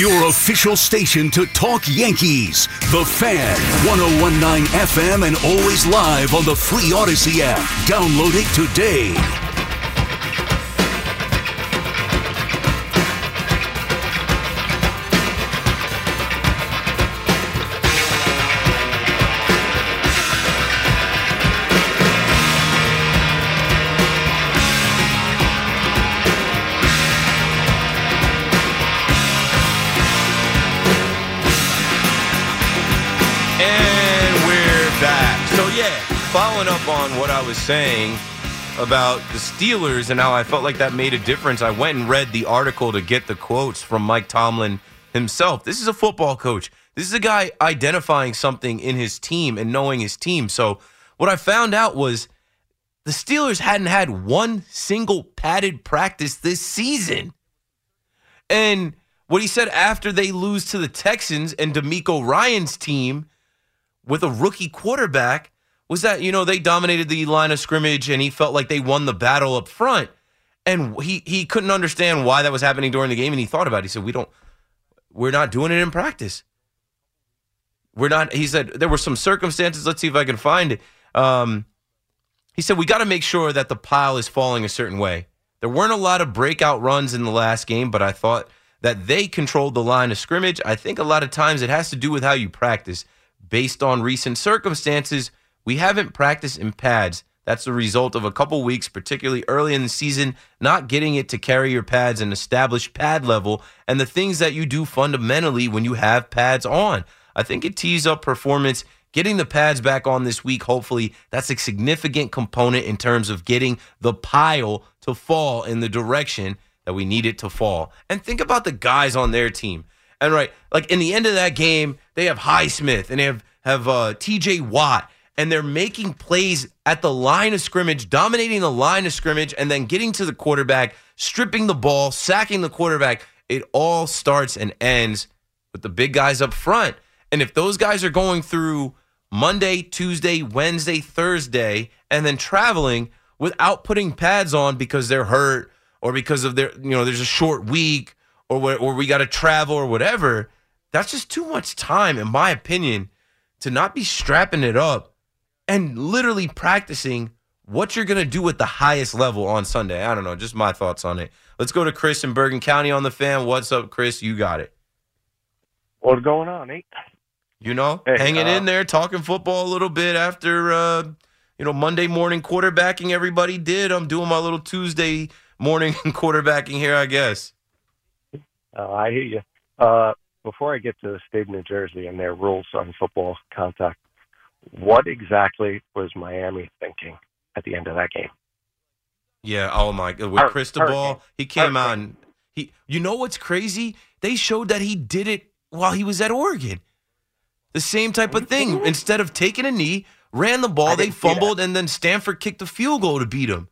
Your official station to talk Yankees. The Fan, 1019 FM, and always live on the free Audacy app. Download it today. Was saying about the Steelers and how I felt like that made a difference, I went and read the article to get the quotes from Mike Tomlin himself. This is a football coach. This is a guy identifying something in his team and knowing his team. So what I found out was the Steelers hadn't had one single padded practice this season. And what he said after they lose to the Texans and DeMeco Ryans' team with a rookie quarterback was that, you know, they dominated the line of scrimmage and he felt like they won the battle up front. And he he couldn't understand why that was happening during the game and he thought about it. He said, "We don't we're not doing it in practice. We're not he said there were some circumstances, let's see if I can find it. Um he said we got to make sure that the pile is falling a certain way. There weren't a lot of breakout runs in the last game, but I thought that they controlled the line of scrimmage. I think a lot of times it has to do with how you practice. Based on recent circumstances, we haven't practiced in pads. That's the result of a couple weeks, particularly early in the season, not getting it to carry your pads and establish pad level and the things that you do fundamentally when you have pads on. I think it tees up performance. Getting the pads back on this week, hopefully, that's a significant component in terms of getting the pile to fall in the direction that we need it to fall. And think about the guys on their team. And right, like in the end of that game, they have Highsmith and they have have uh, T.J. Watt, and they're making plays at the line of scrimmage, dominating the line of scrimmage, and then getting to the quarterback, stripping the ball, sacking the quarterback. It all starts and ends with the big guys up front. And if those guys are going through Monday, Tuesday, Wednesday, Thursday, and then traveling without putting pads on because they're hurt or because of their, you know, there's a short week or or we got to travel or whatever, that's just too much time, in my opinion, to not be strapping it up and literally practicing what you're going to do at the highest level on Sunday. I don't know, just my thoughts on it. Let's go to Chris in Bergen County on the fan. What's up, Chris? You got it. What's going on, Nate? You know, Hey, hanging uh, in there, talking football a little bit after uh, you know Monday morning quarterbacking. Everybody did. I'm doing my little Tuesday morning quarterbacking here, I guess. Uh, I hear you. Uh, before I get to the state of New Jersey and their rules on football contact, what exactly was Miami thinking at the end of that game? Yeah. Oh my God. With Hur- Cristobal, he came Hurricane. and he. You know what's crazy? They showed that he did it while he was at Oregon. The same type of thing. Instead of taking a knee, ran the ball, they didn't see that. fumbled, and then Stanford kicked a field goal to beat him.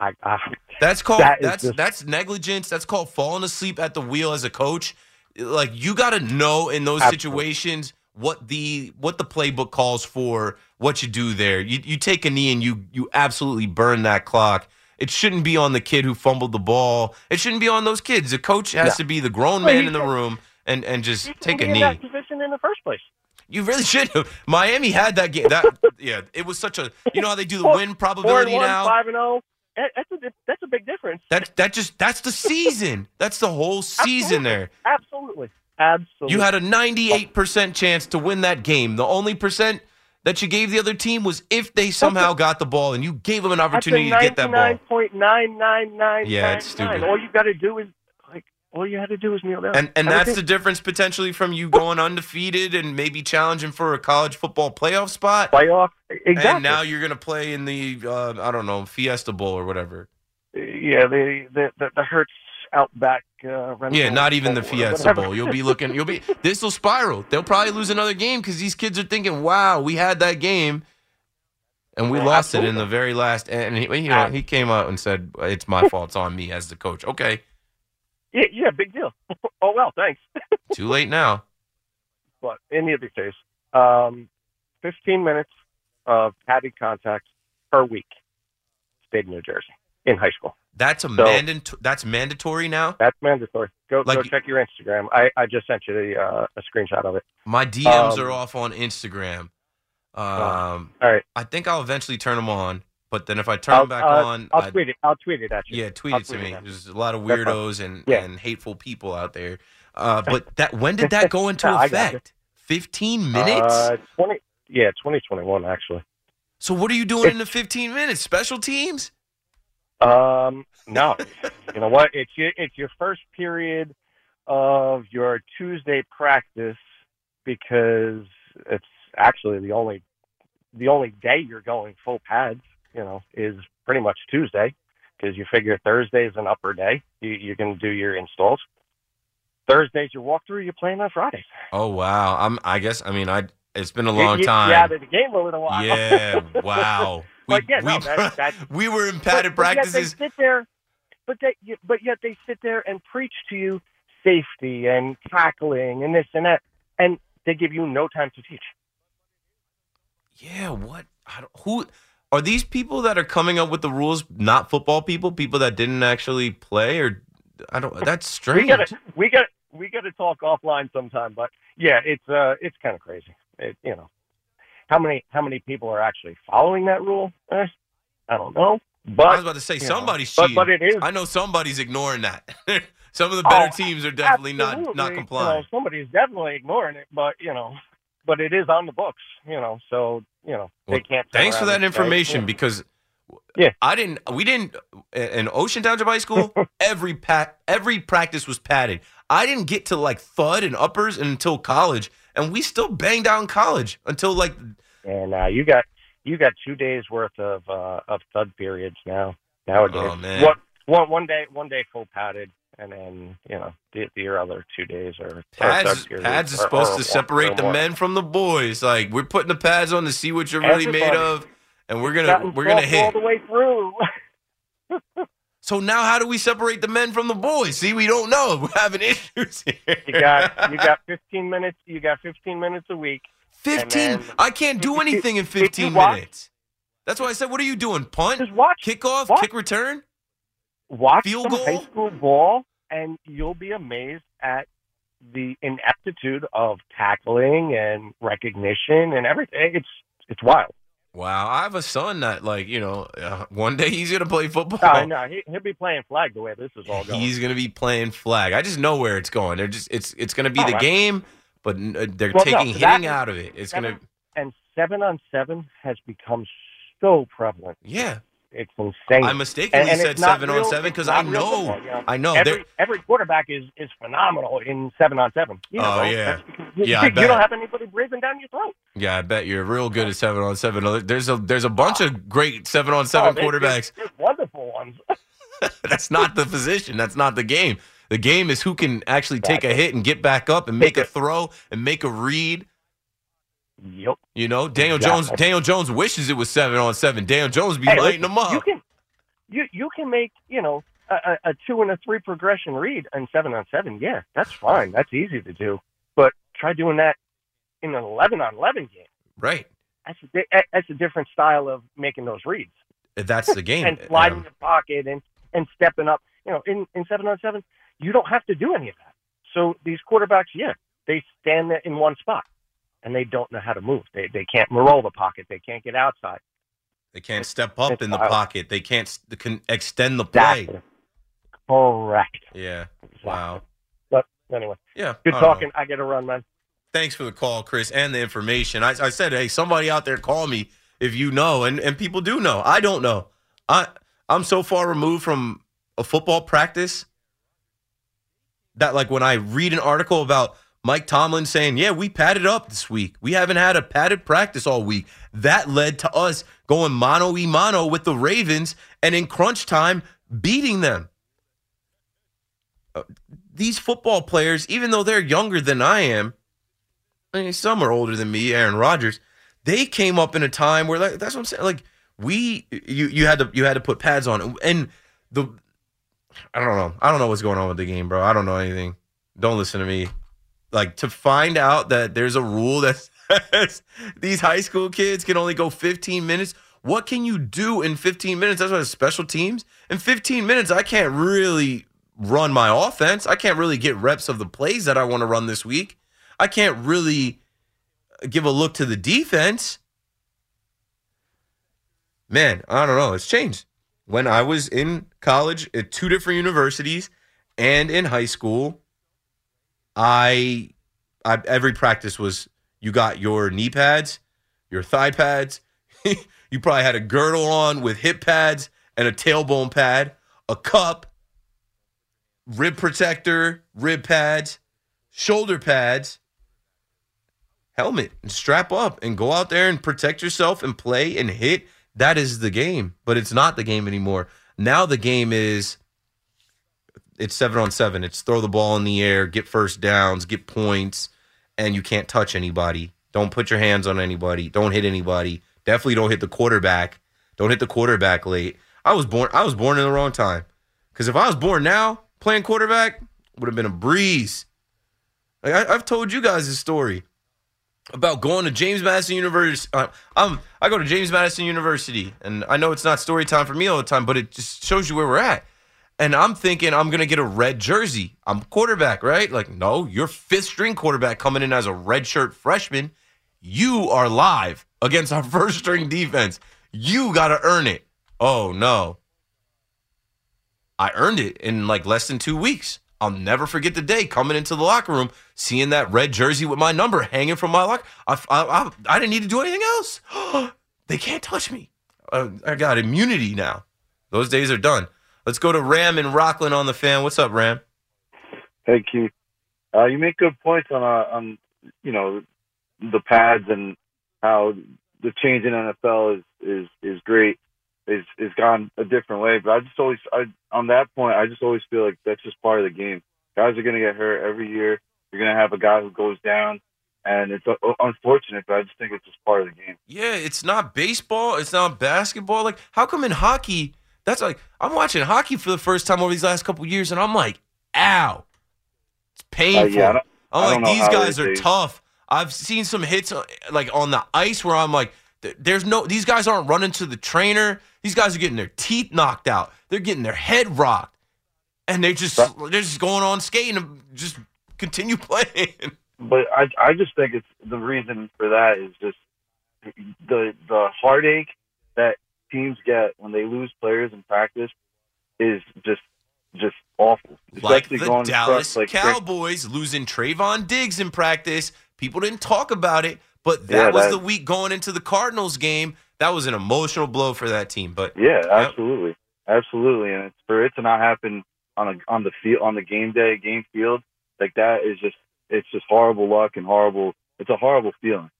I, I That's called That that's just- that's negligence. That's called falling asleep at the wheel as a coach. Like you got to know in those Absolutely. situations what the what the playbook calls for, what you do there. You you take a knee and you you absolutely burn that clock. It shouldn't be on the kid who fumbled the ball. It shouldn't be on those kids. The coach has Yeah. to be the grown man he in the room and and just take a knee. that position in the first place. You really should. have. Miami had that game. That yeah, it was such a. You know how they do the win Four probability one, now. five and zero. That- That's a that's a big difference. That that just that's the season. That's the whole season there. Absolutely, absolutely. You had a 98% chance to win that game. The only percent that you gave the other team was if they somehow got the ball and you gave them an opportunity to get that ball. Point nine nine nine. Yeah, it's stupid. All you got to do is like all you had to do was kneel down. And and that's the difference potentially from you going undefeated and maybe challenging for a college football playoff spot. playoff. Exactly. And now you're going to play in the uh, I don't know, Fiesta Bowl or whatever. yeah, the the the, the Hertz Outback. Uh, Yeah, not even the Fiesta. Bowl. You'll be looking. You'll be. This will spiral. They'll probably lose another game because these kids are thinking, "Wow, we had that game, and we Yeah, lost it in the very last." And he, you know, he came out and said, "It's my fault. It's on me as the coach." Okay, Yeah, yeah, big deal. oh well, thanks. too late now. But in either case, um, 15 minutes of padded contact per week, state of New Jersey in high school. That's a mandatory. That's mandatory now. That's mandatory. Go Like- go check your Instagram. I, I just sent you the, uh, a screenshot of it. My DMs Um, are off on Instagram. Um, all right. I think I'll eventually turn them on, but then if I turn I'll, them back uh, on, I'll I- tweet it. I'll tweet it at you. yeah, tweet I'll it to tweet me. it. There's a lot of weirdos and, Yeah. and hateful people out there. Uh, but that when did that go into you. effect? Fifteen minutes. Uh, twenty. Yeah, twenty twenty one actually. so what are you doing in the fifteen minutes? Special teams? Um, no, you know what? It's your it's your first period of your Tuesday practice because it's actually the only the only day you're going full pads. You know, is pretty much Tuesday because you figure Thursday's an upper day. You you can do your installs. Thursdays your walkthrough. You're playing on Fridays. Oh wow. I'm. I guess. I mean, I. It's been a long you, time. You added the game a little while. Yeah. Wow. We, But yeah, no, that- that- we were in But- padded but practices. they sit there, but they, but yet they sit there and preach to you safety and tackling and this and that, and they give you no time to teach. Yeah, what? I don't, who are these people that are coming up with the rules? Not football people, people that didn't actually play, or I don't. That's We strange. got to, we got, we got to talk offline sometime. But yeah, it's, uh, it's kind of crazy. It, you know, how many, how many people are actually following that rule? I don't know, but I was about to say you know, somebody's but, cheating. but it is I know somebody's ignoring that. Some of the oh, better Oh, teams are definitely not Absolutely. not You complying. know, somebody's definitely ignoring it, but you know, but it is on the books. You know, so you know Well, they can't. Thanks for that information "Yeah." because Yeah. I didn't we didn't in Ocean Township High School every pat every practice was padded. I didn't get to like thud and uppers until college and we still banged out in college until like and uh, you got you got two days worth of uh, of thud periods now nowadays. Oh, man. One, one one day one day full padded, and then you know the the other two days are are pads pads or- supposed or to separate or the men from the boys. Like we're putting the pads on to see what you're really made of and we're gonna we're gonna soft all hit. the way through. So now how do we separate the men from the boys? See, we don't know. We're having issues here. you got you got 15 minutes. You got 15 minutes a week. 15. then- I can't do anything in 15 watch- minutes. That's why I said, what are you doing? Punt? Just watch Kickoff? What? Kick return? watch Field goal? high school ball, and you'll be amazed at the ineptitude of tackling and recognition and everything. It's it's wild. Wow. I have a son that, like, you know, uh, one day he's going to play football. Oh, no, he, he'll be playing flag the way this is all going. He's going to be playing flag. I just know where it's going. They're just, it's, it's going to be Oh, the right. game, but uh, they're Well, taking that hitting is- out of it. It's going to, and seven on seven has become so prevalent. yeah. It's insane. I mistakenly And- and said seven on seven because I know, football, you know? I know. every every quarterback is is phenomenal in seven on seven. You Oh, yeah. that's because you, Yeah, I you bet. don't have anybody breathing down your throat. Yeah, I bet you're real good at seven on seven. There's a there's a bunch of great seven on seven Oh, quarterbacks. There's wonderful ones. That's not the position. That's not the game. The game is who can actually take a hit and get back up and make a throw and make a read. Yep. You know, Daniel Exactly. Jones. Daniel Jones wishes it was seven on seven. Daniel Jones be Hey, lighting listen, them up. You can you you can make you know a, a two and a three progression read and seven on seven. Yeah, that's fine. That's easy to do. But try doing that in an eleven on eleven game. right. That's a, that's a different style of making those reads That's the game. and sliding Um, the pocket and and stepping up. You know, in in seven on seven, you don't have to do any of that. So these quarterbacks, yeah, they stand there in one spot. And they don't know how to move. They they can't roll the pocket. They can't get outside. they can't step up it's in the wild. Uh, pocket. They can't they can extend the play. Exactly. Correct. Yeah. Wow. But anyway, Yeah. good I know. talking. I got to run, man. thanks for the call, Chris, and the information. I, I said, hey, somebody out there call me if you know, and, and people do know. I don't know. I I'm so far removed from a football practice that like when I read an article about Mike Tomlin saying, "Yeah, we padded up this week. We haven't had a padded practice all week." That led to us going mano e mano with the Ravens and in crunch time beating them. Uh, These football players, even though they're younger than I am, I mean, some are older than me, Aaron Rodgers. They came up in a time where like that's what I'm saying. Like we, you, you had to you had to put pads on, and the I don't know. I don't know what's going on with the game, bro. I don't know anything. Don't listen to me. Like to find out that there's a rule that says these high school kids can only go 15 minutes. what can you do in 15 minutes? That's why it's special teams. In 15 minutes, I can't really run my offense. I can't really get reps of the plays that I want to run this week. I can't really give a look to the defense. Man, I don't know. It's changed. When I was in college at two different universities and in high school, I, I every practice was you got your knee pads, your thigh pads. you probably had a girdle on with hip pads and a tailbone pad, a cup, rib protector, rib pads, shoulder pads, helmet, and strap up and go out there and protect yourself and play and hit. That is the game, but it's not the game anymore. Now the game is it's seven on seven. It's throw the ball in the air, get first downs, get points, and you can't touch anybody. Don't put your hands on anybody. Don't hit anybody. Definitely don't hit the quarterback. Don't hit the quarterback late. I was born. I was born in the wrong time. Because if I was born now, playing quarterback would have been a breeze. Like I, have told you guys this story about going to James Madison University. Uh, I'm I go to James Madison University, and I know it's not story time for me all the time, but it just shows you where we're at. And I'm thinking I'm gonna get a red jersey. I'm quarterback, right? Like, no, you're fifth string quarterback coming in as a redshirt freshman. You are live against our first string defense. You gotta earn it. Oh no. I earned it in like less than two weeks. I'll never forget the day coming into the locker room, seeing that red jersey with my number hanging from my locker. I, I, I, I didn't need to do anything else. they can't touch me. Uh, I got immunity now. Those days are done. Let's go to Ram and Rockland on the fan. What's up, Ram? Hey, Keith. Uh, you make good points on uh, on you know the pads and how the change in NFL is is is great is is gone a different way. But I just always, I on that point, I just always feel like that's just part of the game. Guys are going to get hurt every year. You're going to have a guy who goes down, and it's uh, unfortunate, but I just think it's just part of the game. Yeah, it's not baseball. It's not basketball. Like, how come in hockey? That's like I'm watching hockey for the first time over these last couple years, and I'm like, ow, it's painful. Uh, yeah, I'm like, these guys are tough. I've seen some hits uh, like on the ice where I'm like, there's no these guys aren't running to the trainer. These guys are getting their teeth knocked out. They're getting their head rocked. And they just they're just going on skating and just continue playing. But I I just think it's the reason for that is just the the heartache that teams get when they lose players in practice is just just awful. Especially like the Dallas like Cowboys losing Trevon Diggs in practice. People didn't talk about it, but that yeah, was that, the week going into the Cardinals game. That was an emotional blow for that team. But yeah, absolutely, absolutely, and it's, for it to not happen on a on the field on the game day game field like that is just it's just horrible luck and horrible. It's a horrible feeling.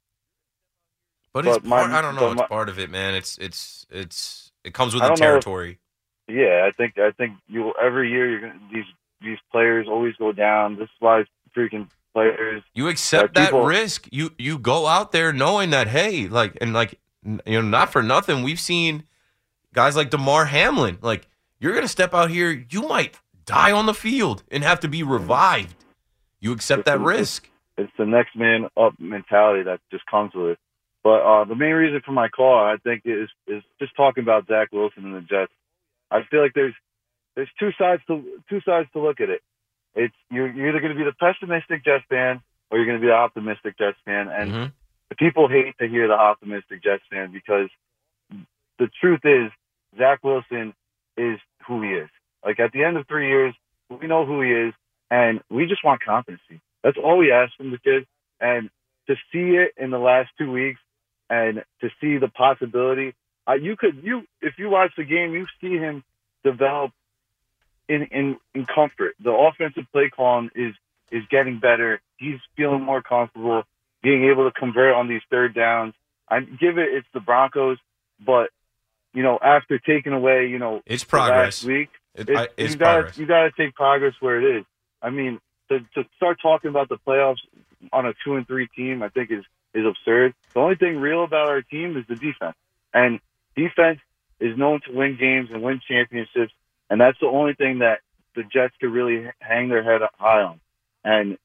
But, but it's part, I don't know. It's my, part of it, man. It's it's it's it comes with the territory. If, yeah, I think I think you every year you're gonna these these players always go down. This is why freaking players. You accept that, people, risk. You you go out there knowing that hey, like and like you know, not for nothing. We've seen guys like Damar Hamlin. Like you're gonna step out here, you might die on the field and have to be mm-hmm. revived. You accept that risk. It's the next man up mentality that just comes with it. But uh, the main reason for my call, I think, is is just talking about Zach Wilson and the Jets. I feel like there's there's two sides to two sides to look at it it's you're, you're either going to be the pessimistic Jets fan or you're going to be the optimistic Jets fan. And mm-hmm. the people hate to hear the optimistic Jets fan because the truth is Zach Wilson is who he is. Like at the end of three years, we know who he is, and we just want competency. That's all we ask from the kid. And to see it in the last two weeks, and to see the possibility, uh, you could you if you watch the game, you see him develop in, in, in comfort. The offensive play calling is is getting better. He's feeling more comfortable, being able to convert on these third downs. I give it it's the Broncos, but you know after taking away you know it's progress last week, it, it, it's you progress. you gotta take progress where it is. I mean to to start talking about the playoffs on a two and three team, I think is is absurd. The only thing real about our team is the defense, and defense is known to win games and win championships and that's the only thing that the Jets could really hang their head high on. And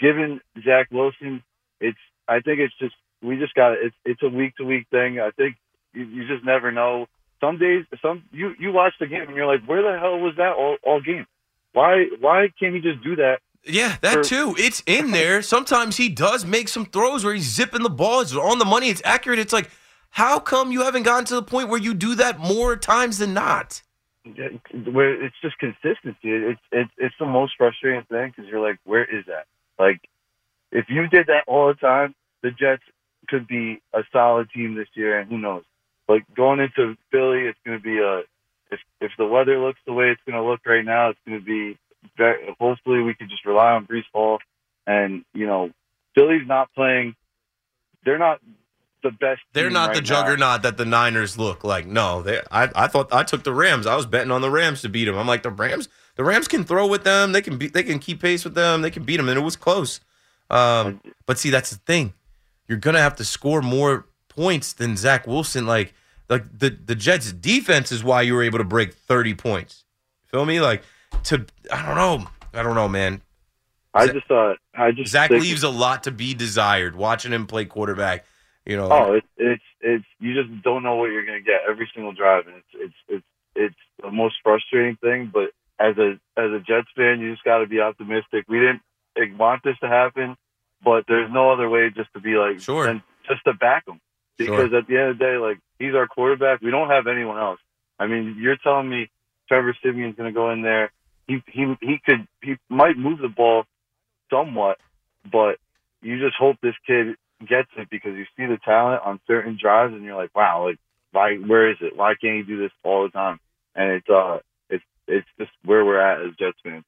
given Zach Wilson, it's I think it's just we just got it. it's a week to week thing. I think you, you just never know. Some days, some you you watch the game and you're like, where the hell was that all, all game? Why why can't he just do that? Yeah, that too. It's in there. Sometimes he does make some throws where he's zipping the ball. It's on the money. It's accurate. It's like, how come you haven't gotten to the point where you do that more times than not? Where it's just consistency. It's it's it's the most frustrating thing because you're like, where is that? Like, if you did that all the time, the Jets could be a solid team this year, and who knows? Like going into Philly, it's going to be a if if the weather looks the way it's going to look right now, it's going to be very, hopefully we can just rely on Breece Hall, and you know Philly's not playing. They're not the best. They're not right the now. juggernaut that the Niners look like. No, they. I, I thought I took the Rams. I was betting on the Rams to beat them. I'm like the Rams. The Rams can throw with them. They can beat. They can keep pace with them. They can beat them, and it was close. Um, but see, that's the thing. You're gonna have to score more points than Zach Wilson. Like, like the the Jets' defense is why you were able to break 30 points. Feel me? Like to. I don't know. I don't know, man. I Zach- just thought I just Zach think- leaves a lot to be desired. Watching him play quarterback, you know. Oh, it's it's it's you just don't know what you're gonna get every single drive, and it's it's it's it's the most frustrating thing. But as a as a Jets fan, you just got to be optimistic. We didn't want this to happen, but there's no other way just to be like Sure. and just to back him because at the end of the day, like he's our quarterback. We don't have anyone else. I mean, you're telling me Trevor Siemian's gonna go in there. He he he could he might move the ball somewhat, but you just hope this kid gets it because you see the talent on certain drives and you're like, wow, like why where is it? Why can't he do this all the time? And it's uh it's it's just where we're at as Jets fans.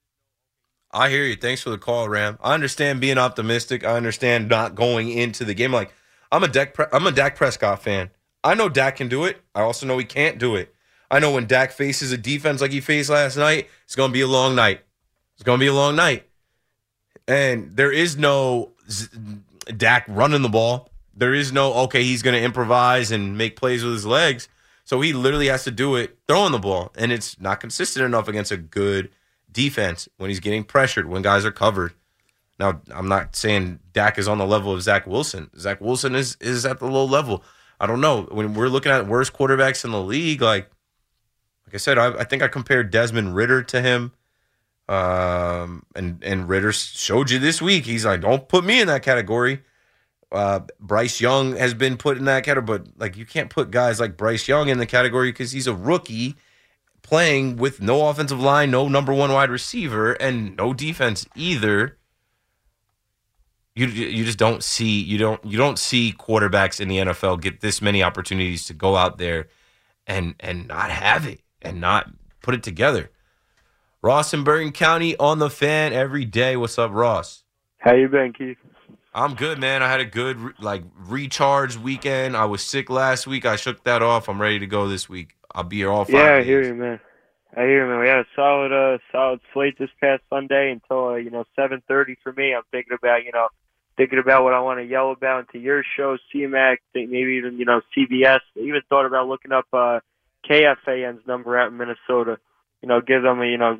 I hear you. Thanks for the call, Ram. I understand being optimistic. I understand not going into the game like I'm a Dak. Pre- I'm a Dak Prescott fan. I know Dak can do it. I also know he can't do it. I know when Dak faces a defense like he faced last night, it's going to be a long night. It's going to be a long night. And there is no Dak running the ball. There is no okay. He's going to improvise and make plays with his legs. So he literally has to do it throwing the ball, and it's not consistent enough against a good defense when he's getting pressured, when guys are covered. Now, I'm not saying Dak is on the level of Zach Wilson. Zach Wilson is is at the low level. I don't know. When we're looking at worst quarterbacks in the league, like like I said, I, I think I compared Desmond Ridder to him. Um, and and Ridder showed you this week. He's like, don't put me in that category. Uh, Bryce Young has been put in that category, but like you can't put guys like Bryce Young in the category because he's a rookie playing with no offensive line, no number one wide receiver, and no defense either. You you just don't see you don't you don't see quarterbacks in the NFL get this many opportunities to go out there and and not have it and not put it together. Ross in Bergen County on the fan every day. What's up, Ross? How you been, Keith? I'm good, man. I had a good like recharge weekend. I was sick last week. I shook that off. I'm ready to go this week. I'll be here all five. Yeah, I days. hear you, man. I hear you, man. We had a solid, uh, solid slate this past Sunday until uh, you know 7:30 for me. I'm thinking about you know thinking about what I want to yell about into your show, CMAC, think maybe even you know CBS. I even thought about looking up uh, KFAN's number out in Minnesota. You know, give them you know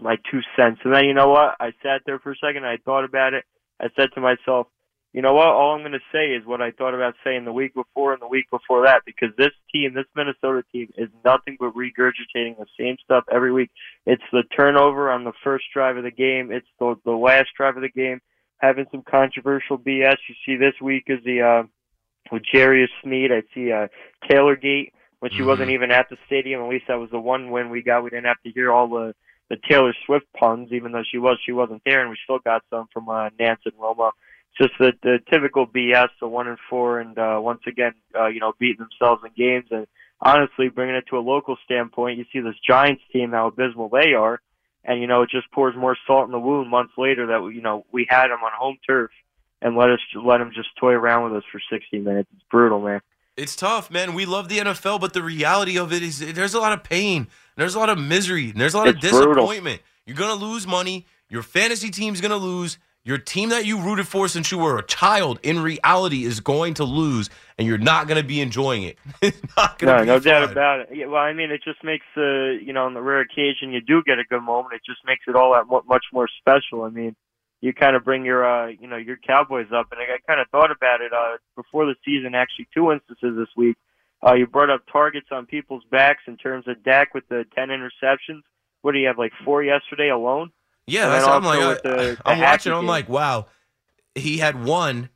my two cents. And then you know what? I sat there for a second. I thought about it. I said to myself, you know what? All I'm going to say is what I thought about saying the week before and the week before that, because this team, this Minnesota team, is nothing but regurgitating the same stuff every week. It's the turnover on the first drive of the game. It's the the last drive of the game, having some controversial BS. You see this week is the uh, with Jarius Sneed. I see uh, Taylor Gate when she Mhm. wasn't even at the stadium. At least that was the one win we got. We didn't have to hear all the the Taylor Swift puns, even though she was she wasn't there, and we still got some from uh, Nance and Romo just the, the typical BS, the one and four, and uh, once again, uh, you know, beating themselves in games. And honestly, bringing it to a local standpoint, you see this Giants team how abysmal they are, and you know, it just pours more salt in the wound months later that you know we had them on home turf and let us let them just toy around with us for 60 minutes. It's brutal, man. It's tough, man. We love the NFL, but the reality of it is there's a lot of pain, there's a lot of misery, and there's a lot of It's brutal. disappointment. You're gonna lose money. Your fantasy team's gonna lose. Your team that you rooted for since you were a child, in reality, is going to lose, and you're not gonna be enjoying it. it's not No, be no doubt about it. Yeah, well, I mean, it just makes the you know, on the rare occasion you do get a good moment, it just makes it all that much more special. I mean, you kind of bring your uh, you know, your Cowboys up, and I, I kind of thought about it uh before the season. Actually, two instances this week. Uh, you brought up targets on people's backs in terms of Dak with the 10 interceptions. What do you have, like four yesterday alone? Yeah, that's I'm like, also with the- the I'm watching. Hackett I'm like, wow, he had one,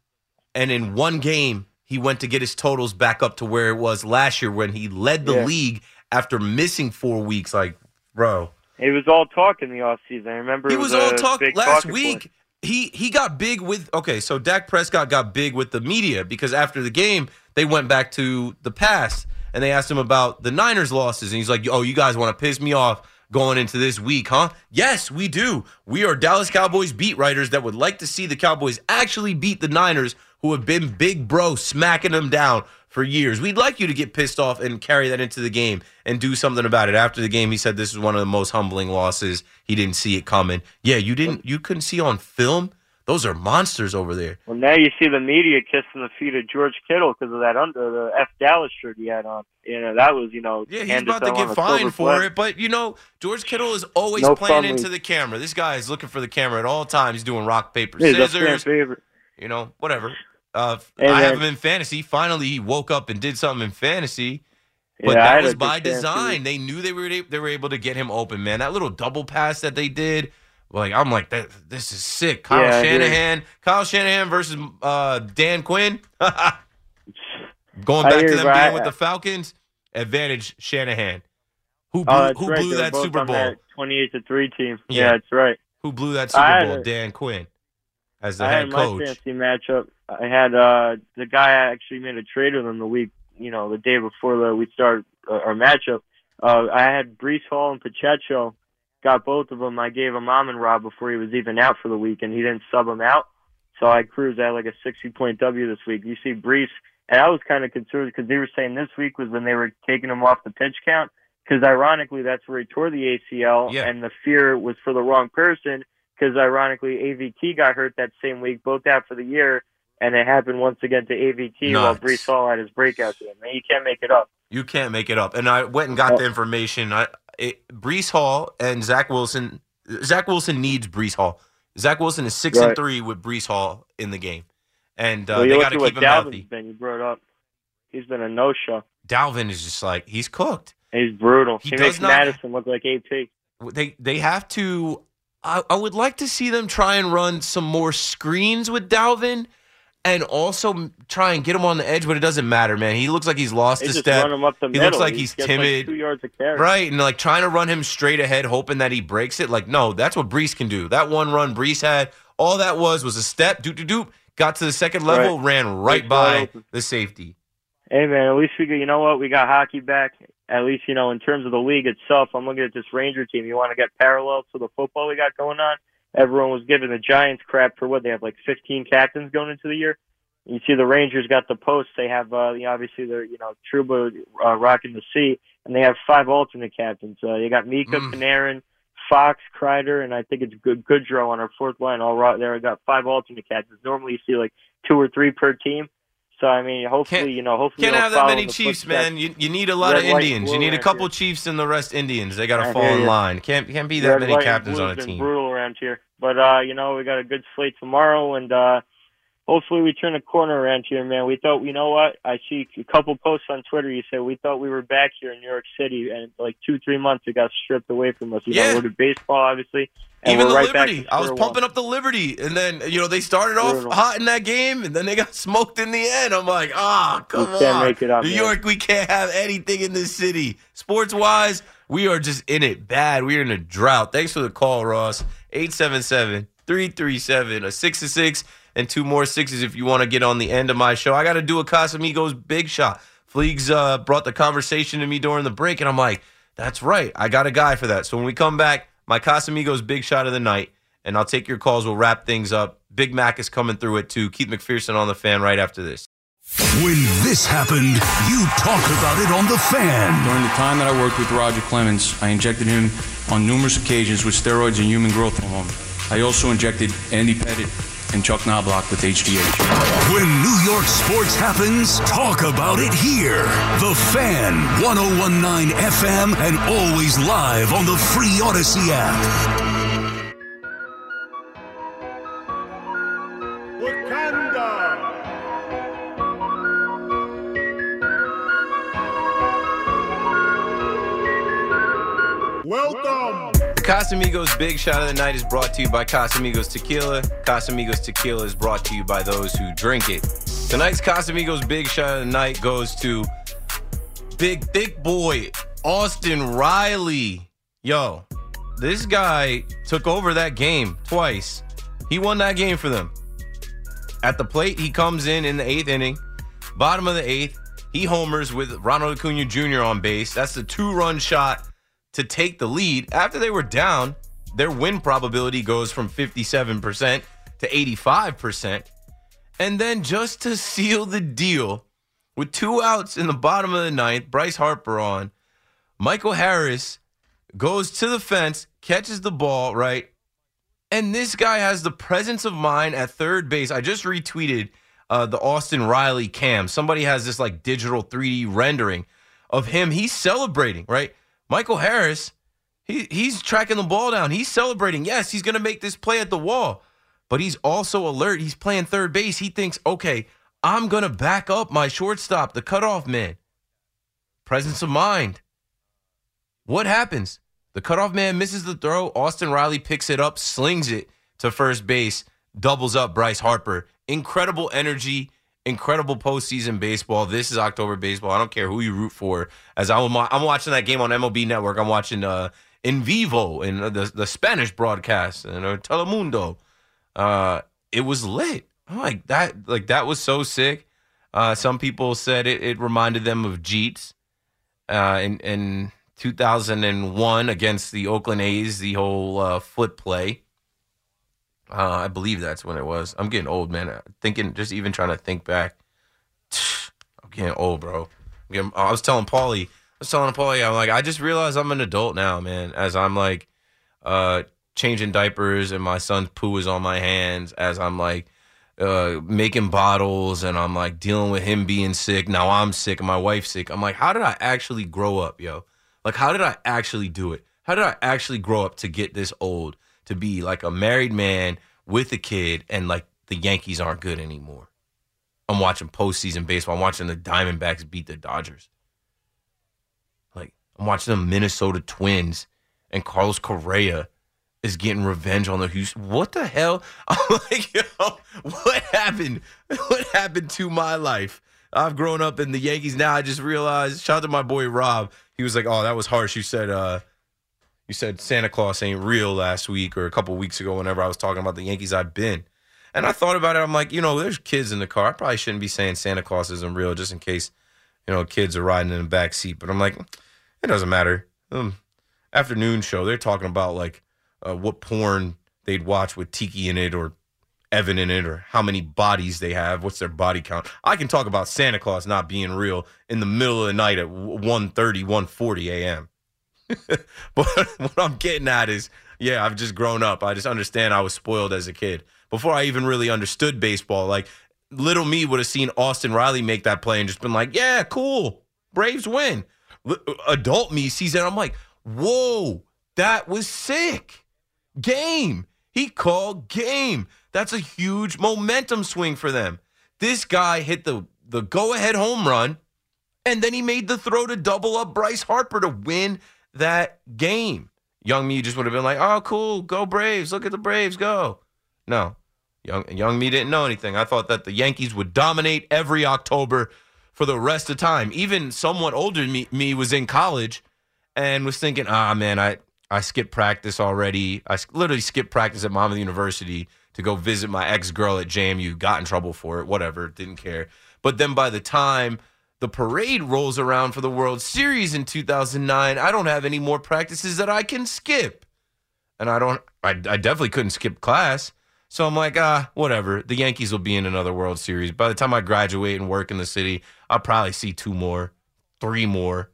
and in one game he went to get his totals back up to where it was last year when he led the Yeah. league after missing four weeks. Like, bro, It was all talk in the offseason. I remember he it was was, all talk last week. point. He he got big with okay, so Dak Prescott got big with the media because after the game they went back to the past and they asked him about the Niners losses and he's like, "Oh, you guys want to piss me off going into this week, huh?" Yes, we do. We are Dallas Cowboys beat writers that would like to see the Cowboys actually beat the Niners who have been big bro smacking them down for years. We'd like you to get pissed off and carry that into the game and do something about it. After the game, he said this is one of the most humbling losses. He didn't see it coming. Yeah, you didn't. You couldn't see on film. Those are monsters over there. Well, now you see the media kissing the feet of George Kittle because of that under the F Dallas shirt he had on. You know that was you know. Yeah, he's about to get fined for it. But you know, George Kittle is always No playing into the camera. This guy is looking for the camera at all times. He's doing rock paper He's a fan scissors. favorite. You know, whatever. Uh, I have him in fantasy. Finally, he woke up and did something in fantasy. But Yeah, that was by design. They knew they were they were able to get him open, man. That little double pass that they did, like I'm like that. This is sick. Kyle Yeah, Shanahan, Kyle Shanahan versus uh, Dan Quinn. Going back to them but being with the Falcons, advantage Shanahan. Who blew, Oh, who right. blew that Super Bowl? that Twenty-eight to three team. Yeah. Yeah, that's right. Who blew that Super Bowl? Dan Quinn as the I head had my coach. fantasy matchup. I had uh the guy I actually made a trade with him the week, you know, the day before the, we started uh, our matchup. Uh, I had Breece Hall and Pacheco. Got both of them. I gave him Amon Rob before he was even out for the week, and he didn't sub him out. So I cruised at like a 60 point W this week. You see Breece, and I was kind of concerned because they were saying this week was when they were taking him off the pitch count. Because ironically, that's where he tore the ACL, Yeah. and the fear was for the wrong person. Because ironically, AVT got hurt that same week, both out for the year, and it happened once again to AVT while Breece Hall had his breakout game. Man, you can't make it up. You can't make it up. And I went and got Oh. the information. I, it, Breece Hall and Zach Wilson. Zach Wilson needs Breece Hall. Zach Wilson is six and three with Breece Hall in the game, and uh, well, they got to keep him Dalvin's healthy. been. You brought up. He's been a no-show. Dalvin is just like he's cooked. He's brutal. He He, makes not- Madison look like AP. They they have to. I, I would like to see them try and run some more screens with Dalvin, and also try and get him on the edge. But it doesn't matter, man. He looks like he's lost They a just step. run him up the He middle. looks like He he's timid. Like two yards of carry. Right, and like trying to run him straight ahead, hoping that he breaks it. Like, no, that's what Breece can do. That one run Breece had, all that was was a step, doop doop doop, got to the second level, ran right Breece by the safety. Hey man, at least we got, you know what? We got hockey back. At least you know in terms of the league itself. I'm looking at this Ranger team. You want to get parallel to the football we got going on? Everyone was giving the Giants crap for what they have like 15 captains going into the year. You see the Rangers got the post. They have uh, you know, obviously they're you know Trouba uh, rocking the C, and they have five alternate captains. Uh, you got Mika, Mm. Panarin, Fox, Kreider, and I think it's Good Goodrow on our fourth line. All right there. I got five alternate captains. Normally you see like two or three per team. So I mean, hopefully Can't- you know, hopefully you Can't have that many Chiefs, man. You, you need a lot Red, of Indians. You need a couple. Chiefs and the rest Indians. They got to fall in line. Can't can't be that Red, many captains on a been team. Brutal around here, but uh, you know we got a good slate tomorrow, and uh, hopefully we turn a corner around here, man. We thought, you know what? I see a couple posts on Twitter. You said we thought we were back here in New York City, and like two, three months it got stripped away from us. You Yeah. know, we're to baseball, obviously, and Even we're the right Liberty. I was pumping one. up the Liberty, and then you know they started off Brutal. hot in that game, and then they got smoked in the end. I'm like, ah, come We can't on, make it up, New man. York. We can't have anything in this city. Sports wise, we are just in it bad. We are in a drought. Thanks for the call, Ross. 877-337, a six to six, and two more sixes if you want to get on the end of my show. I got to do a Casamigos big shot. Fleegs uh, brought the conversation to me during the break, and I'm like, that's right. I got a guy for that. So when we come back, my Casamigos big shot of the night, and I'll take your calls. We'll wrap things up. Big Mac is coming through it too. Keith McPherson on the fan right after this. When this happened, you talked about it on The Fan. During the time that I worked with Roger Clemens, I injected him on numerous occasions with steroids and human growth hormone. I also injected Andy Pettitte and Chuck Knobloch with HGH. When New York sports happens, talk about it here. The Fan, 1019 FM, and always live on the free Audacy app. Casamigos Big Shot of the Night is brought to you by Casamigos Tequila. Casamigos Tequila is brought to you by those who drink it. Tonight's Casamigos Big Shot of the Night goes to Big Thick Boy Austin Riley. Yo, this guy took over that game twice. He won that game for them. At the plate, he comes in in the eighth inning, bottom of the eighth. He homers with Ronald Acuna Jr. on base. That's the two run shot to take the lead. After they were down, their win probability goes from 57% to 85%. And then just to seal the deal, with two outs in the bottom of the ninth, Bryce Harper on, Michael Harris goes to the fence, catches the ball, right? And this guy has the presence of mind at third base. I just retweeted uh, the Austin Riley cam. Somebody has this like digital 3D rendering of him. He's celebrating, right? Michael Harris, he, he's tracking the ball down. He's celebrating. Yes, he's going to make this play at the wall, but he's also alert. He's playing third base. He thinks, okay, I'm going to back up my shortstop, the cutoff man. Presence of mind. What happens? The cutoff man misses the throw. Austin Riley picks it up, slings it to first base, doubles up Bryce Harper. Incredible energy, incredible postseason baseball. This is October baseball. I don't care who you root for. As I'm, I'm watching that game on MLB Network, I'm watching uh, in vivo in the the Spanish broadcast and Telemundo. Uh, it was lit. I'm like that. Like that was so sick. Uh, some people said it, it reminded them of Jeets. Uh, in and 2001 against the Oakland A's, the whole uh, flip play. Uh, I believe that's when it was. I'm getting old, man. Thinking, just even trying to think back. I'm getting old, bro. Getting, I was telling Paulie, I was telling Paulie, I'm like, I just realized I'm an adult now, man. As I'm like, uh, changing diapers and my son's poo is on my hands. As I'm like, uh, making bottles and I'm like dealing with him being sick. Now I'm sick and my wife's sick. I'm like, how did I actually grow up, yo? Like, how did I actually do it? How did I actually grow up to get this old to be like a married man with a kid and like the Yankees aren't good anymore? I'm watching postseason baseball. I'm watching the Diamondbacks beat the Dodgers. Like, I'm watching the Minnesota Twins and Carlos Correa is getting revenge on the Houston. What the hell? I'm like, yo, what happened? What happened to my life? I've grown up in the Yankees. Now I just realized. Shout out to my boy Rob. He was like, "Oh, that was harsh." You said, uh, "You said Santa Claus ain't real" last week or a couple weeks ago. Whenever I was talking about the Yankees, I've been, and I thought about it. I'm like, you know, there's kids in the car. I probably shouldn't be saying Santa Claus isn't real, just in case, you know, kids are riding in the back seat. But I'm like, it doesn't matter. Um, afternoon show, they're talking about like uh, what porn they'd watch with Tiki in it or Evan in it or how many bodies they have, what's their body count. I can talk about Santa Claus not being real in the middle of the night at 1.30, 1.40 a.m. but what I'm getting at is, yeah, I've just grown up. I just understand I was spoiled as a kid. Before I even really understood baseball, like little me would have seen Austin Riley make that play and just been like, yeah, cool. Braves win. Uh, adult me sees it. I'm like, whoa, that was sick. Game. He called game. That's a huge momentum swing for them. This guy hit the, the go ahead home run, and then he made the throw to double up Bryce Harper to win that game. Young me just would have been like, oh, cool, go Braves. Look at the Braves, go. No. Young, young me didn't know anything. I thought that the Yankees would dominate every October for the rest of time. Even somewhat older me, me was in college and was thinking, ah, man, I, I skipped practice already. I literally skipped practice at Monmouth University to go visit my ex girl at JMU. Got in trouble for it, whatever, didn't care. But then by the time the parade rolls around for the World Series in 2009, I don't have any more practices that I can skip. And I don't, I, I definitely couldn't skip class. So I'm like, ah, whatever. The Yankees will be in another World Series. By the time I graduate and work in the city, I'll probably see two more, three more.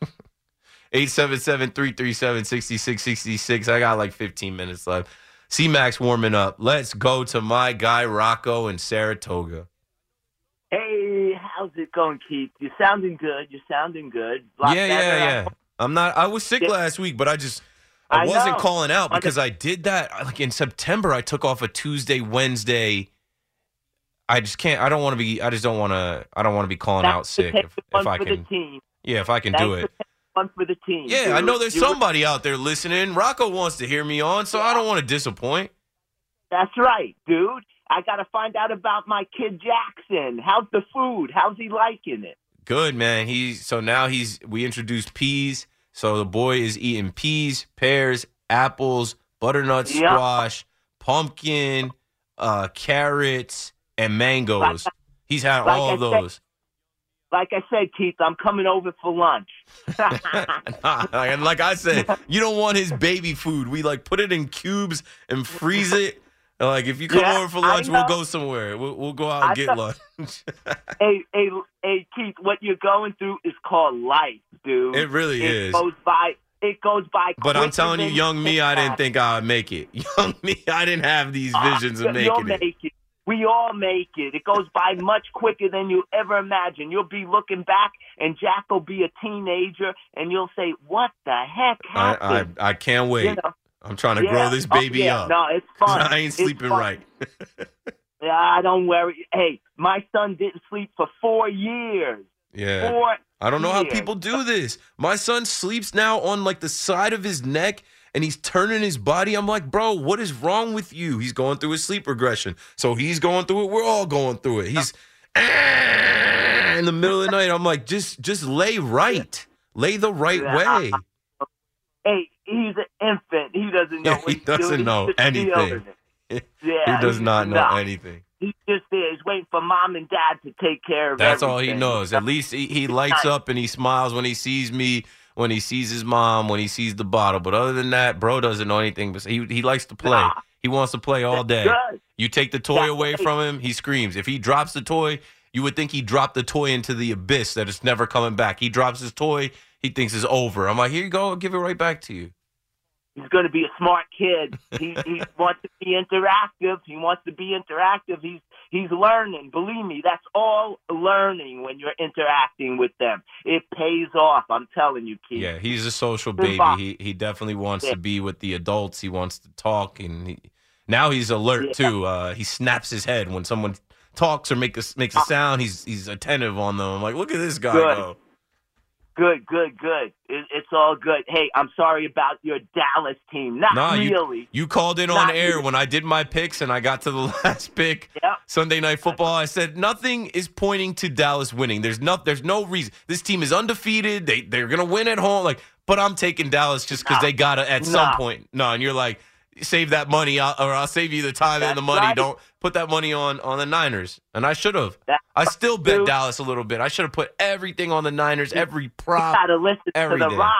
877 337 6666. I got like 15 minutes left. C Max warming up. Let's go to my guy Rocco in Saratoga. Hey, how's it going, Keith? You're sounding good. You're sounding good. yeah, yeah, yeah. I'm not. I was sick yeah. last week, but I just I, I wasn't know. calling out because I did that like in September. I took off a Tuesday, Wednesday. I just can't. I don't want to be. I just don't want to. I don't want to be calling That's out sick if, if I can. Yeah, if I can Thanks do it. one for the team. Yeah, I know there's somebody out there listening. Rocco wants to hear me on, so I don't want to disappoint. That's right, dude. I got to find out about my kid Jackson. How's the food? How's he liking it? Good man. He's so now he's we introduced peas. So the boy is eating peas, pears, apples, butternut Yeah. squash, pumpkin, uh, carrots, and mangoes. He's had like all I of said- those. Like I said, Keith, I'm coming over for lunch. and like I said, you don't want his baby food. We like put it in cubes and freeze it. And, Like if you come Yeah, over for lunch, we'll go somewhere. We'll, we'll go out and I get know. lunch. hey, hey, hey, Keith, what you're going through is called life, dude. it really it is. goes by. It goes by. But I'm telling you, young me, I didn't think. I'd make it. Young me, I didn't have these Ah, visions of You'll making it. make it. We all make it. It goes by much quicker than you ever imagine. You'll be looking back, and Jack will be a teenager, and you'll say, "What the heck I, happened?" I I can't wait. You know, I'm trying to yeah. grow this Oh, baby yeah. up. No, it's fun. I ain't sleeping right. Yeah, I don't worry. Hey, my son didn't sleep for four years. Yeah. 4 I don't know how people do this. My son sleeps now on like the side of his neck and he's turning his body. I'm like, bro, what is wrong with you? He's going through his sleep regression. So he's going through it. We're all going through it. He's in the middle of the night. I'm like, just just lay right. Lay the right way. Hey, he's an infant. He doesn't know. Yeah, he doesn't know anything. Yeah, he does not know not. anything. He's just there. He's waiting for mom and dad to take care of him. That's all he knows. At least he, he lights up and he smiles when he sees me, when he sees his mom, when he sees the bottle. But other than that, bro doesn't know anything. But he he likes to play. Nah. He wants to play all day. You take the toy That's away right. from him, he screams. If he drops the toy, you would think he dropped the toy into the abyss that it's never coming back. He drops his toy, he thinks it's over. I'm like, here you go, I'll give it right back to you. He's going to be a smart kid. He he wants to be interactive. He wants to be interactive. He's he's learning. Believe me, that's all learning when you're interacting with them. It pays off. I'm telling you, Keith. Yeah, he's a social baby. He he definitely wants Yeah. to be with the adults. He wants to talk, and he, now he's alert Yeah. too. Uh, he snaps his head when someone talks or make a, makes a sound. He's he's attentive on them. I'm like, look at this guy Good. go. Good, good, good. It, it's all good. Hey, I'm sorry about your Dallas team. Not Nah, you- really. You called in on air really. when I did my picks and I got to the last pick. Yep. Sunday night football. I said nothing is pointing to Dallas winning. There's no there's no reason. This team is undefeated. They they're gonna win at home. Like, but I'm taking Dallas just because Nah. they gotta at some point. No, and you're like, save that money, I'll, or I'll save you the time and the money. right. Don't put that money on on the Niners. And I should have. I still bet. Dallas a little bit. I should have put everything on the Niners, every prop. You gotta listen to the day. Rock.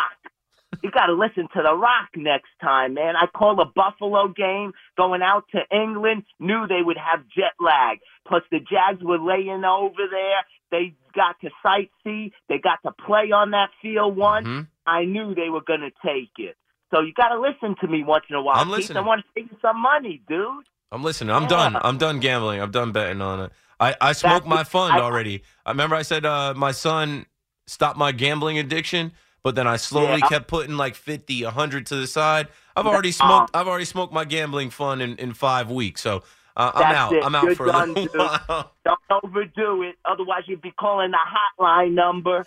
You gotta listen to the Rock next time, man. I called a Buffalo game going out to England. Knew they would have jet lag. Plus the Jags were laying over there. They got to sightsee. They got to play on that field once. Mhm. I knew they were gonna take it. So you gotta listen to me once in a while. I'm Keith. listening. I want to save you some money, dude. I'm listening. I'm Yeah. done. I'm done gambling. I'm done betting on it. I, I smoked my fund I- already. I remember I said uh, my son stopped my gambling addiction, but then I slowly Yeah. kept putting like 50, 100 to the side. I've already smoked. I've already smoked my gambling fund in, in five weeks. So uh, I'm out. it. I'm out You're for a little while. Don't overdo it. Otherwise, you'd be calling the hotline number.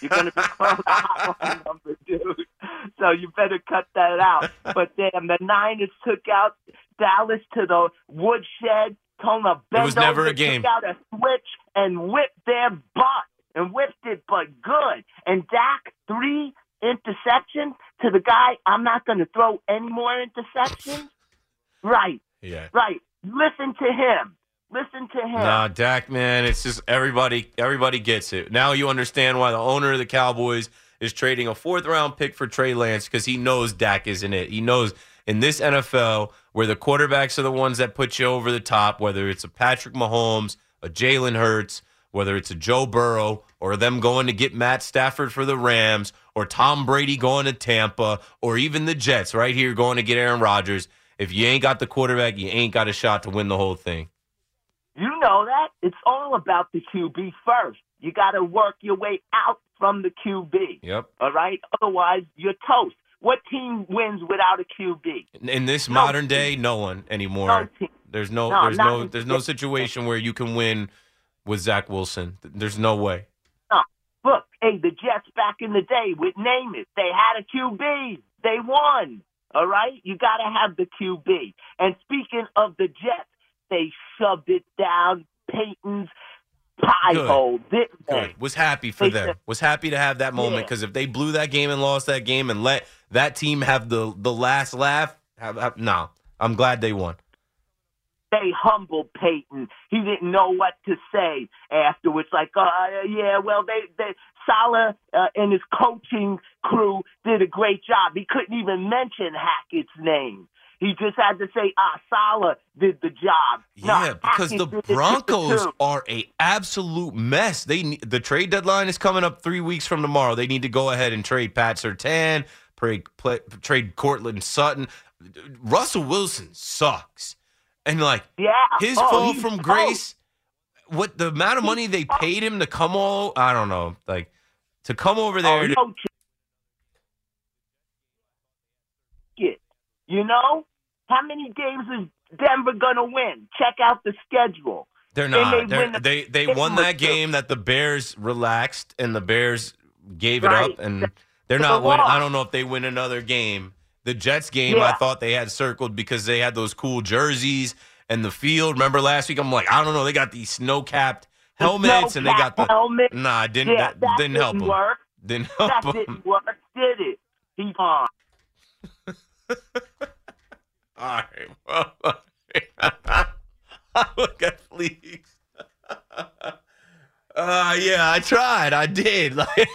You're going to be calling the hotline number, dude. So you better cut that out. But damn, the Niners took out Dallas to the woodshed, told them to bend was never over, a game. took out a switch, and whipped their butt. And whipped it, but good. And Dak, three interceptions to the guy, I'm not going to throw any more interceptions. right, Yeah. right. Listen to him. Listen to him. Nah, Dak, man, it's just everybody. Everybody gets it now. You understand why the owner of the Cowboys is trading a fourth round pick for Trey Lance because he knows Dak isn't it. He knows in this NFL where the quarterbacks are the ones that put you over the top, whether it's a Patrick Mahomes, a Jalen Hurts, whether it's a Joe Burrow, or them going to get Matt Stafford for the Rams, or Tom Brady going to Tampa, or even the Jets right here going to get Aaron Rodgers. If you ain't got the quarterback, you ain't got a shot to win the whole thing. You know that. It's all about the QB first. You got to work your way out from the QB. Yep. All right? Otherwise, you're toast. What team wins without a QB? In- this No modern team. day, no one anymore. No. There's no, No, there's no, there's no situation where you can win with Zach Wilson. There's no way. No. Look, Hey, the Jets back in the day name it. They had a QB. They won. All right? You got to have the QB. And speaking of the Jets, they shoved it down Peyton's pie Good. hole, didn't they? Good. Was happy for They them. said- Was happy to have that moment Yeah. because if they blew that game and lost that game and let that team have the the last laugh, have, have, no, I'm glad they won. They humbled Peyton. He didn't know what to say afterwards. Like, uh, yeah, well, they, they Salah uh, and his coaching crew did a great job. He couldn't even mention Hackett's name. He just had to say, ah, Salah did the job. No, Yeah, because the Hackett did it Broncos are a absolute mess. They the trade deadline is coming up three weeks from tomorrow. They need to go ahead and trade Pat Surtain, trade, play, trade Courtland Sutton. Russell Wilson sucks, and like Yeah. his Oh, fall from grace. What the amount of money they paid him to come all I don't know, like to come over there. Oh, to- no. You know? How many games is Denver gonna win? Check out the schedule. They're not. they They win the they they won that game that the Bears relaxed and the Bears gave it Right. up and they're not winning. I don't know if they win another game. The Jets game I thought they had circled because they had those cool jerseys and the field. Remember last week? I'm like, I don't know. They got these snow capped helmets and they got the helmet. nah. Didn't Yeah, that, that didn't help them. work. Didn't help That 'em. didn't work, did it? He on. All right. Well, I look at Fleeks. Uh, yeah, I tried. I did. Like,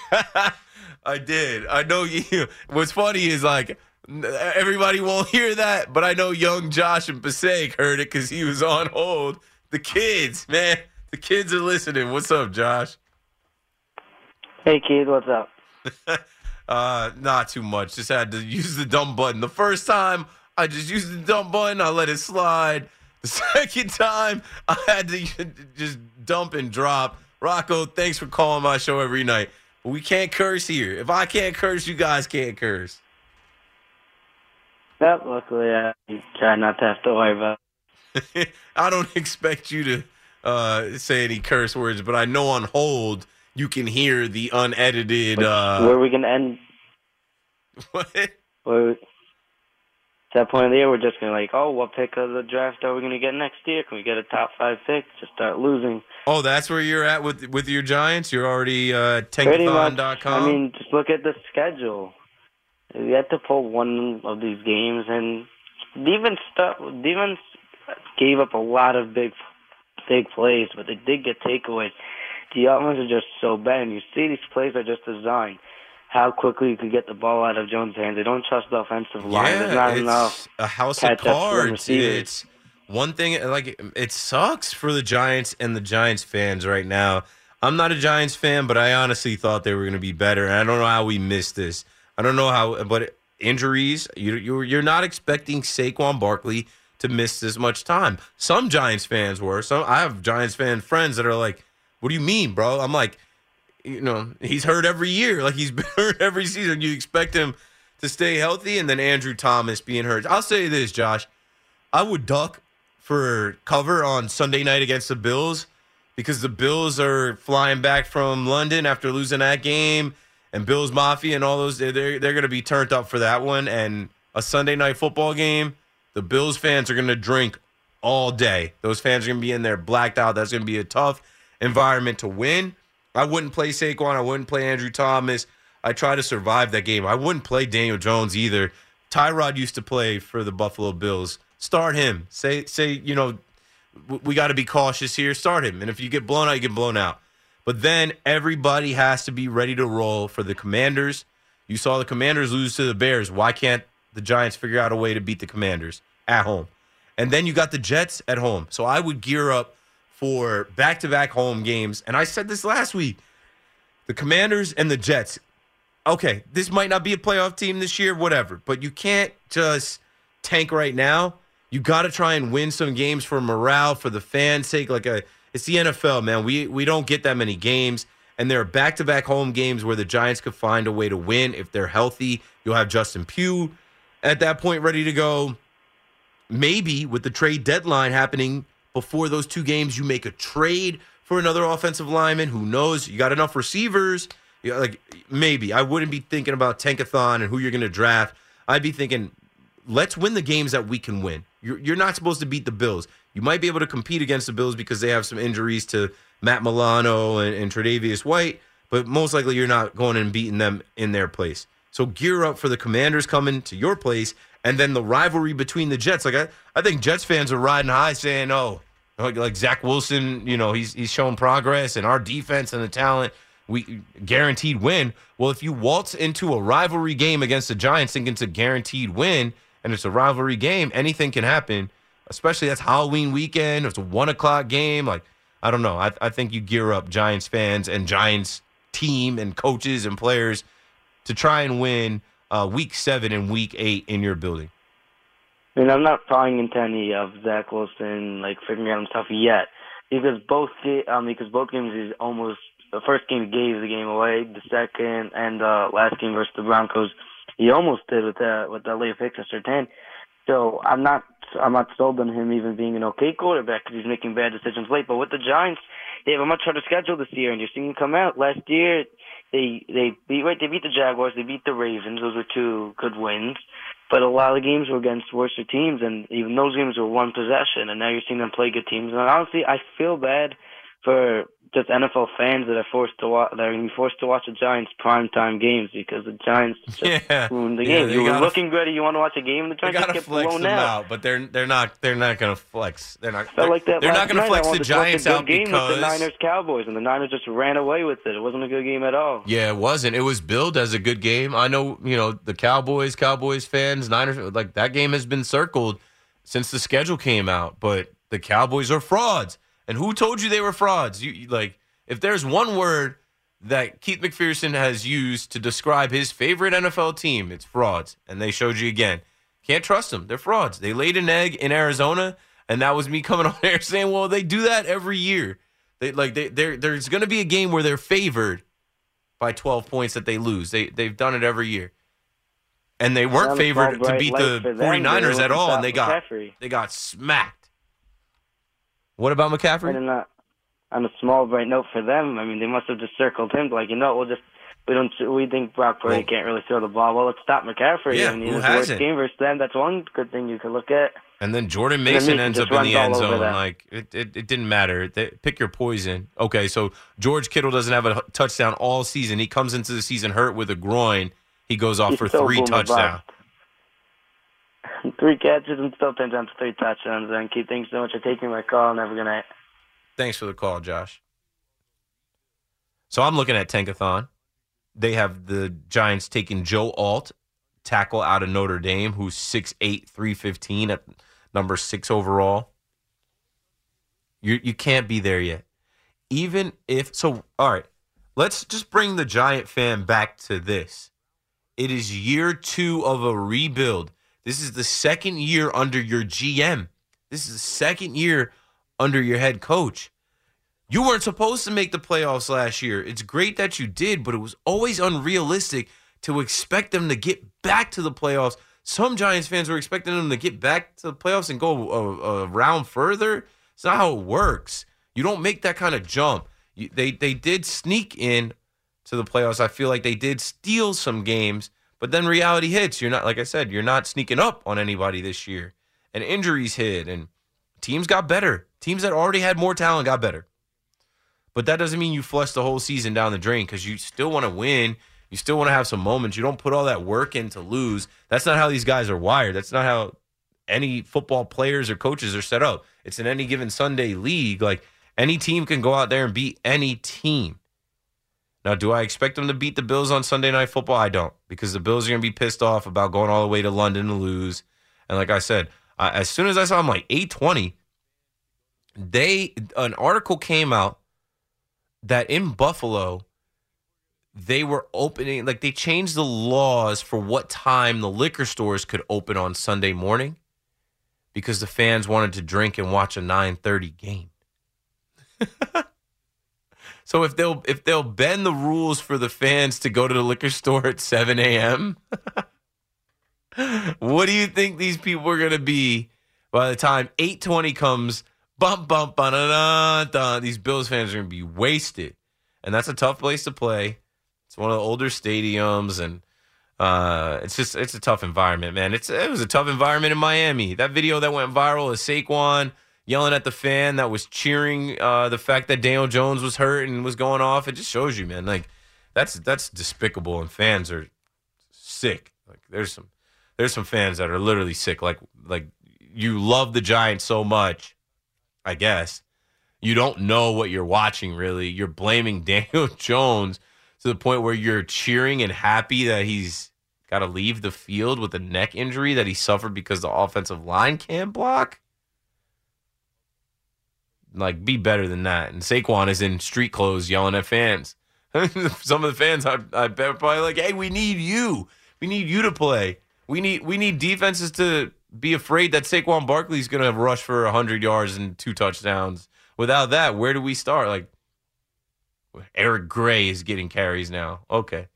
I did. I know you. What's funny is like everybody won't hear that, but I know young Josh and Passaic heard it because he was on hold. The kids, man, the kids are listening. What's up, Josh? Hey, kid, what's up? Uh, not too much. Just had to use the dumb button. The first time I just used the dumb button, I let it slide. The second time I had to just dump and drop. Rocco, thanks for calling my show every night. But we can't curse here. If I can't curse, you guys can't curse. Yep, luckily I try not to have to worry about I don't expect you to uh, say any curse words, but I know on hold you can hear the unedited. Where Uh, are we going to end? what? Where, at that point of the year, we're just going to like, oh, what pick of the draft are we going to get next year? Can we get a top five pick? Just start losing. Oh, that's where you're at with with your Giants. You're already uh, tankathon.com. I mean, just look at the schedule. We had to pull one of these games, and defense stuff. Defense gave up a lot of big, big plays, but they did get takeaways. The offense are just so bad, and you see these plays are just designed. How quickly you could get the ball out of Jones' hands. They don't trust the offensive line. There's yeah, not it's enough. a house of cards. It's one thing. Like it sucks for the Giants and the Giants fans right now. I'm not a Giants fan, but I honestly thought they were going to be better, and I don't know how we missed this. I don't know how, but injuries. You you're, you're not expecting Saquon Barkley to miss this much time. Some Giants fans were. Some I have Giants fan friends that are like, "What do you mean, bro?" I'm like, you know, he's hurt every year. Like he's been hurt every season. You expect him to stay healthy, and then Andrew Thomas being hurt. I'll say this, Josh. I would duck for cover on Sunday night against the Bills because the Bills are flying back from London after losing that game, and Bills Mafia and all those they're they're going to be turned up for that one. And a Sunday night football game, the Bills fans are going to drink all day. Those fans are going to be in there blacked out. That's going to be a tough environment to win. I wouldn't play Saquon. I wouldn't play Andrew Thomas. I try to survive that game. I wouldn't play Daniel Jones either. Tyrod used to play for the Buffalo Bills. Start him. Say say you know we got to be cautious here. Start him, and if you get blown out, you get blown out. But then everybody has to be ready to roll for the Commanders. You saw the Commanders lose to the Bears. Why can't the Giants figure out a way to beat the Commanders at home? And then you got the Jets at home. So I would gear up for back to back home games. And I said this last week the Commanders and the Jets. Okay, this might not be a playoff team this year, whatever, but you can't just tank right now. You got to try and win some games for morale, for the fans' sake. Like a, it's the NFL, man. We we don't get that many games, and there are back to back home games where the Giants could find a way to win if they're healthy. You'll have Justin Pugh at that point ready to go. Maybe with the trade deadline happening before those two games, you make a trade for another offensive lineman. Who knows? You got enough receivers. Like maybe I wouldn't be thinking about tankathon and who you're going to draft. I'd be thinking, let's win the games that we can win. You're, you're not supposed to beat the Bills. You might be able to compete against the Bills because they have some injuries to Matt Milano and, and Tre'Davious White, but most likely you're not going and beating them in their place. So gear up for the Commanders coming to your place, and then the rivalry between the Jets. Like I, I think Jets fans are riding high, saying, "Oh, like, like Zach Wilson, you know, he's he's showing progress, and our defense and the talent, we guaranteed win." Well, if you waltz into a rivalry game against the Giants thinking it's a guaranteed win, and it's a rivalry game, anything can happen. Especially that's Halloween weekend. It's a one o'clock game. Like I don't know. I, I think you gear up Giants fans and Giants team and coaches and players to try and win uh, week seven and week eight in your building. Mean, I'm not prying into any of Zach Wilson like figuring out himself yet, because both um because both games is almost the first game gave the game away, the second and uh last game versus the Broncos, he almost did with that with that late pick to Surtain. So I'm not I'm not sold on him even being an okay quarterback because he's making bad decisions late. But with the Giants, they have a much harder schedule this year, and you're seeing him come out. Last year, they they beat right they beat the Jaguars, they beat the Ravens. Those were two good wins. But a lot of the games were against worse teams, and even those games were one possession. And now you're seeing them play good teams. And honestly, I feel bad for just NFL fans that are forced to watch that are going to be forced to watch the Giants primetime games because the Giants just Yeah. ruined the Yeah, game. you were looking good, you want to watch a game, the They Giants get flex blown them out. out, but they're they're not they're not gonna flex. They're not. They're, like that they're not gonna night. flex the to Giants out game because with the Niners Cowboys, and the Niners just ran away with it. It wasn't a good game at all. Yeah, it wasn't. It was billed as a good game. I know, you know, the Cowboys, Cowboys fans, Niners, like that game has been circled since the schedule came out. But the Cowboys are frauds. And who told you they were frauds? You like, if there's one word that Keith McPherson has used to describe his favorite NFL team, it's frauds. And they showed you again. Can't trust them. They're frauds. They laid an egg in Arizona, and that was me coming on there saying, "Well, they do that every year." They like they there. There's going to be a game where they're favored by 12 points that they lose. They they've done it every year. And they weren't favored to beat the light for them. 49ers at all and they got McCaffrey. they got smacked. What about McCaffrey? then, uh, on a small bright note for them, I mean, they must have just circled him like, you know, we'll just we don't we think Brock Purdy Well- can't really throw the ball. Well, let's stop McCaffrey. Yeah, I mean, who his worst game versus them. That's one good thing you could look at. And then Jordan Mason ends up in the end zone. Like it, it, it didn't matter. They, pick your poison. Okay, so George Kittle doesn't have a touchdown all season. He comes into the season hurt with a groin. He goes off He's for three touchdowns. Three catches and still out to three touchdowns. And keep thanks so much for taking my call. Never gonna. Thanks for the call, Josh. So I'm looking at Tankathon. They have the Giants taking Joe Alt, tackle out of Notre Dame, who's 6'8", 315 at number six overall. You you can't be there yet. Even if so, all right. Let's just bring the Giant fan back to this. It is year two of a rebuild. This is the second year under your GM. This is the second year under your head coach. You weren't supposed to make the playoffs last year. It's great that you did, but it was always unrealistic to expect them to get back to the playoffs. Some Giants fans were expecting them to get back to the playoffs and go a, a round further. It's not how it works. You don't make that kind of jump. You, they they did sneak in to the playoffs. I feel like they did steal some games, but then reality hits. You're not like I said. You're not sneaking up on anybody this year, and injuries hit, and teams got better. Teams that already had more talent got better. But that doesn't mean you flush the whole season down the drain because you still want to win. You still want to have some moments. You don't put all that work in to lose. That's not how these guys are wired. That's not how any football players or coaches are set up. It's in any given Sunday league. Like any team can go out there and beat any team. Now, do I expect them to beat the Bills on Sunday Night Football? I don't, because the Bills are going to be pissed off about going all the way to London to lose. And like I said, uh, as soon as I saw them like eight twenty, they an article came out that in Buffalo they were opening like they changed the laws for what time the liquor stores could open on Sunday morning because the fans wanted to drink and watch a 9:30 game. so if they'll if they'll bend the rules for the fans to go to the liquor store at 7 a.m., what do you think these people are gonna be by the time 8:20 comes? Bump bump ba These Bills fans are gonna be wasted, and that's a tough place to play. It's one of the older stadiums, and uh, it's just it's a tough environment, man. It's it was a tough environment in Miami. That video that went viral is Saquon yelling at the fan that was cheering uh, the fact that Daniel Jones was hurt and was going off. It just shows you, man. Like that's that's despicable, and fans are sick. Like there's some there's some fans that are literally sick. Like like you love the Giants so much, I guess you don't know what you're watching. Really, you're blaming Daniel Jones to the point where you're cheering and happy that he's got to leave the field with a neck injury that he suffered because the offensive line can't block. Like, be better than that. And Saquon is in street clothes yelling at fans. Some of the fans, I, I bet, probably like, "Hey, we need you. We need you to play. We need we need defenses to be afraid that Saquon Barkley's going to rush for hundred yards and two touchdowns. Without that, where do we start? Like, Eric Gray is getting carries now. Okay,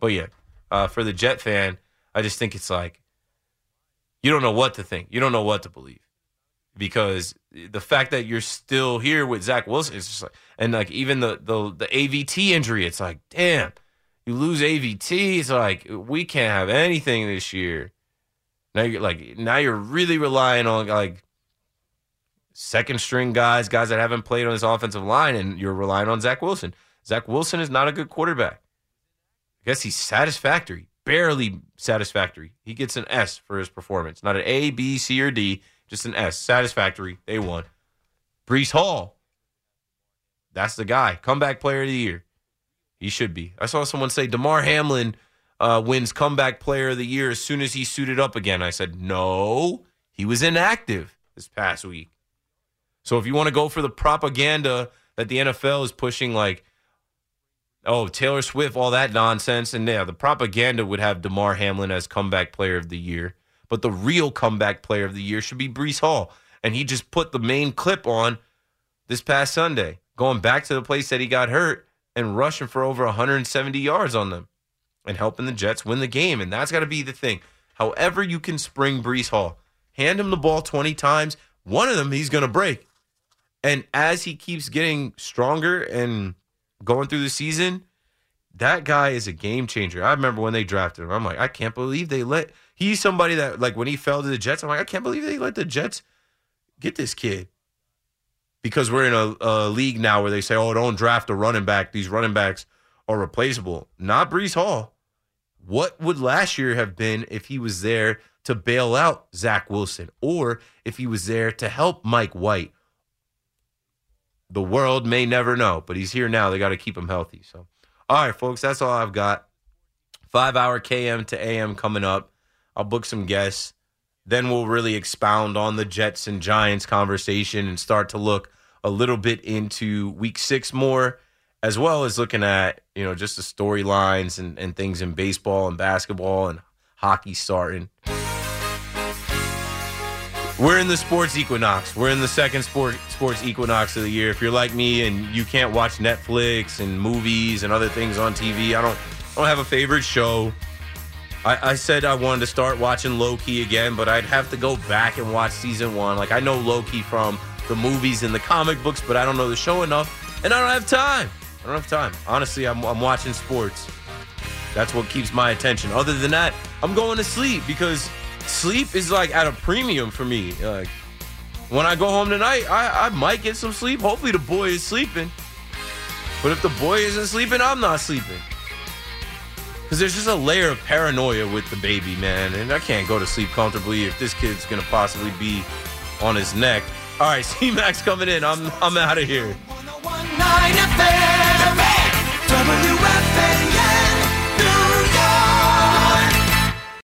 but yeah, uh, for the Jet fan, I just think it's like you don't know what to think. You don't know what to believe because the fact that you're still here with Zach Wilson is just like, and like even the the the AVT injury, it's like, damn, you lose AVT, it's like we can't have anything this year. Now you're like now you're really relying on like second string guys, guys that haven't played on this offensive line, and you're relying on Zach Wilson. Zach Wilson is not a good quarterback. I guess he's satisfactory, barely satisfactory. He gets an S for his performance, not an A, B, C, or D. Just an S. Satisfactory. They won. Breece Hall. That's the guy. Comeback player of the year. He should be. I saw someone say Damar Hamlin uh, wins comeback player of the year as soon as he suited up again. I said, no, he was inactive this past week. So if you want to go for the propaganda that the NFL is pushing, like, oh, Taylor Swift, all that nonsense, and yeah, the propaganda would have Damar Hamlin as comeback player of the year. But the real comeback player of the year should be Breece Hall. And he just put the main clip on this past Sunday, going back to the place that he got hurt and rushing for over 170 yards on them and helping the Jets win the game. And that's got to be the thing. However, you can spring Breece Hall, hand him the ball 20 times, one of them he's going to break. And as he keeps getting stronger and going through the season, that guy is a game changer. I remember when they drafted him. I'm like, I can't believe they let he's somebody that like when he fell to the Jets, I'm like, I can't believe they let the Jets get this kid. Because we're in a, a league now where they say, oh, don't draft a running back. These running backs are replaceable. Not Breece Hall. What would last year have been if he was there to bail out Zach Wilson or if he was there to help Mike White? The world may never know, but he's here now. They got to keep him healthy. So, all right, folks, that's all I've got. Five hour KM to AM coming up. I'll book some guests. Then we'll really expound on the Jets and Giants conversation and start to look a little bit into week six more, as well as looking at, you know, just the storylines and, and things in baseball and basketball and hockey starting. We're in the sports equinox. We're in the second sport, sports equinox of the year. If you're like me and you can't watch Netflix and movies and other things on TV, I don't, I don't have a favorite show. I, I said I wanted to start watching Loki again, but I'd have to go back and watch season one. Like I know Loki from the movies and the comic books, but I don't know the show enough, and I don't have time. I don't have time. Honestly, I'm, I'm watching sports. That's what keeps my attention. Other than that, I'm going to sleep because sleep is like at a premium for me. Like when I go home tonight, I, I might get some sleep. Hopefully the boy is sleeping. But if the boy isn't sleeping, I'm not sleeping because there's just a layer of paranoia with the baby, man. And I can't go to sleep comfortably if this kid's gonna possibly be on his neck. All right, C Max coming in. I'm I'm out of here.